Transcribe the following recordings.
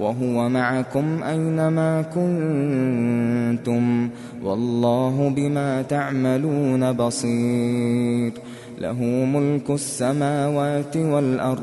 وهو معكم أينما كنتم والله بما تعملون بصير. له ملك السماوات والأرض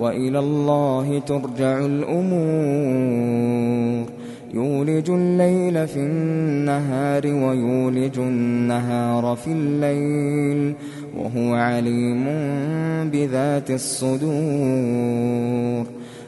وإلى الله ترجع الأمور. يولج الليل في النهار ويولج النهار في الليل وهو عليم بذات الصدور.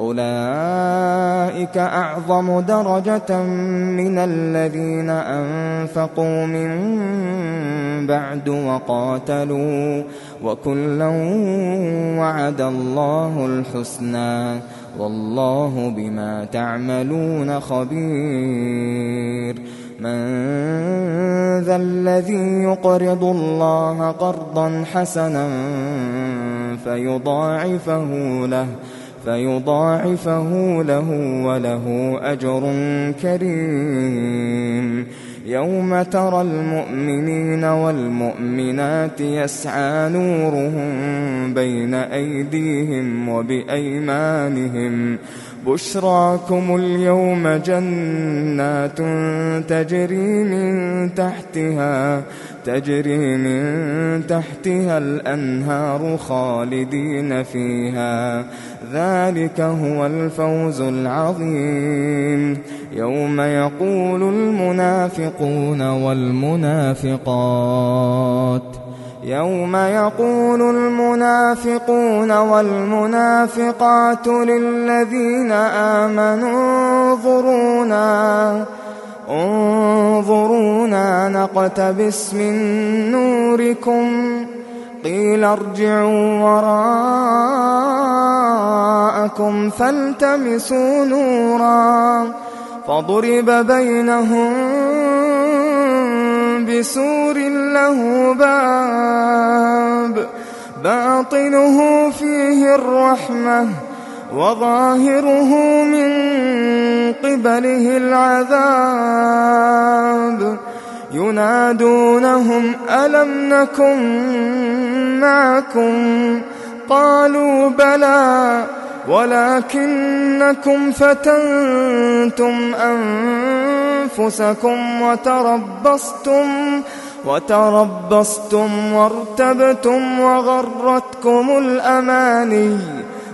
أولئك أعظم درجة من الذين أنفقوا من بعد وقاتلوا وكلا وعد الله الحسنى والله بما تعملون خبير. من ذا الذي يقرض الله قرضا حسنا فيضاعفه له فيضاعفه له وله أجر كريم. يوم ترى المؤمنين والمؤمنات يسعى نورهم بين أيديهم وبأيمانهم. بشراكم اليوم جنات تجري من تحتها تجري من تحتها الأنهار خالدين فيها. ذلك هو الفوز العظيم. يوم يقول المنافقون والمنافقات. يوم يقول المنافقون والمنافقات للذين آمنوا انظرونا. انظرونا نقتبس من نوركم قيل ارجعوا وراءكم فالتمسوا نورا فضرب بينهم بسور له باب باطنه فيه الرحمة وظاهره من قبله العذاب. ينادونهم ألم نكن معكم؟ قالوا بلى ولكنكم فتنتم أنفسكم وتربصتم وتربصتم وارتبتم وغرتكم الأماني.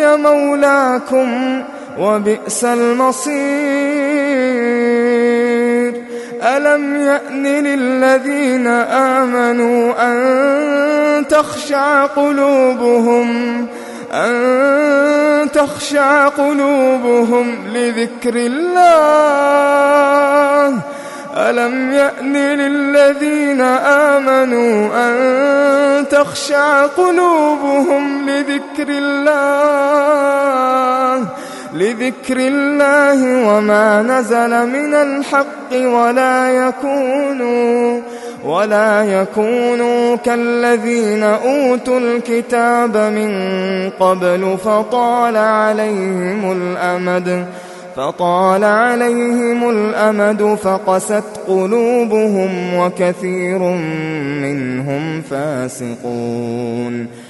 هي مولاكم وبئس المصير. ألم يأن للذين آمنوا أن تخشع قلوبهم أن تخشع قلوبهم لذكر الله. ألم يأن للذين آمنوا أن تخشع قلوبهم لذكر الله لذكر الله وما نزل من الحق ولا يكونوا ولا يكونوا كالذين أوتوا الكتاب من قبل فطال عليهم الأمد فطال عليهم الأمد فقست قلوبهم وكثير منهم فاسقون.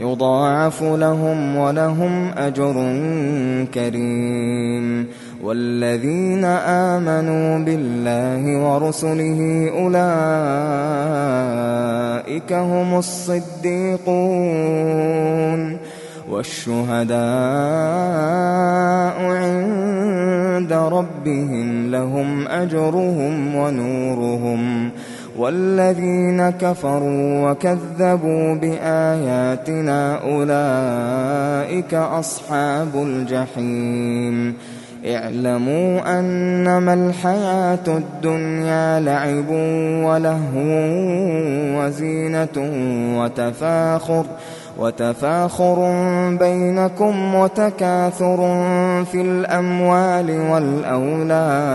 يضاعف لهم ولهم أجر كريم. والذين آمنوا بالله ورسله أولئك هم الصديقون. والشهداء عند ربهم لهم أجرهم ونورهم. والذين كفروا وكذبوا بآياتنا أولئك أصحاب الجحيم. اعلموا أنما الحياة الدنيا لعب ولهو وزينة وتفاخر وتفاخر بينكم وتكاثر في الأموال والأولاد.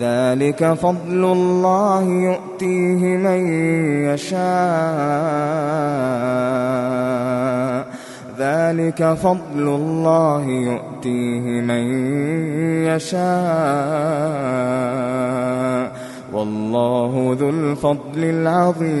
ذلك فضل الله يؤتيه من يشاء. ذلك فضل الله يؤتيه من يشاء. والله ذو الفضل العظيم.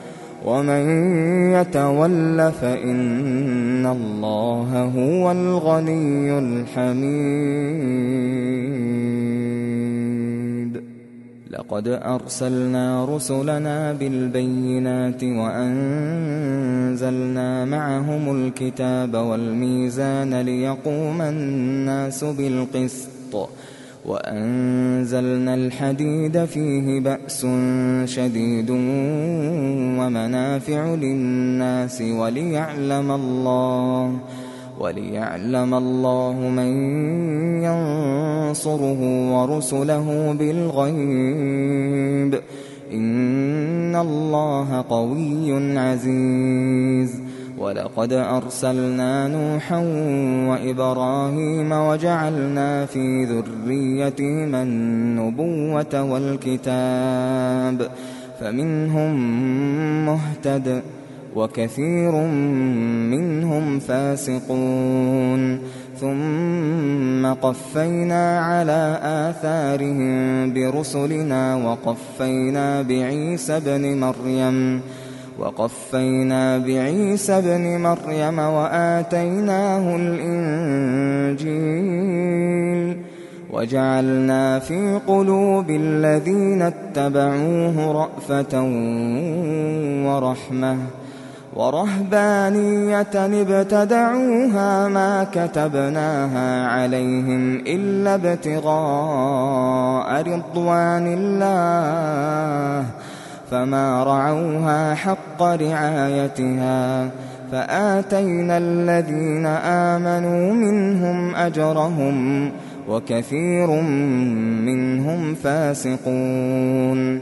ومن يتول فإن الله هو الغني الحميد. لقد أرسلنا رسلنا بالبينات وأنزلنا معهم الكتاب والميزان ليقوم الناس بالقسط. وأنزلنا الحديد فيه بأس شديد ومنافع للناس وليعلم الله وليعلم الله من ينصره ورسله بالغيب. إن الله قوي عزيز. ولقد أرسلنا نوحا وإبراهيم وجعلنا في ذريتهما النبوة والكتاب فمنهم مهتد وكثير منهم فاسقون ثم قفينا على آثارهم برسلنا وقفينا بعيسى ابن مريم وقفينا بعيسى ابن مريم وآتيناه الإنجيل وجعلنا في قلوب الذين اتبعوه رأفة ورحمة ورهبانية ابتدعوها ما كتبناها عليهم إلا ابتغاء رضوان الله فما رعوها حق رعايتها فآتينا الذين آمنوا منهم أجرهم وكثير منهم فاسقون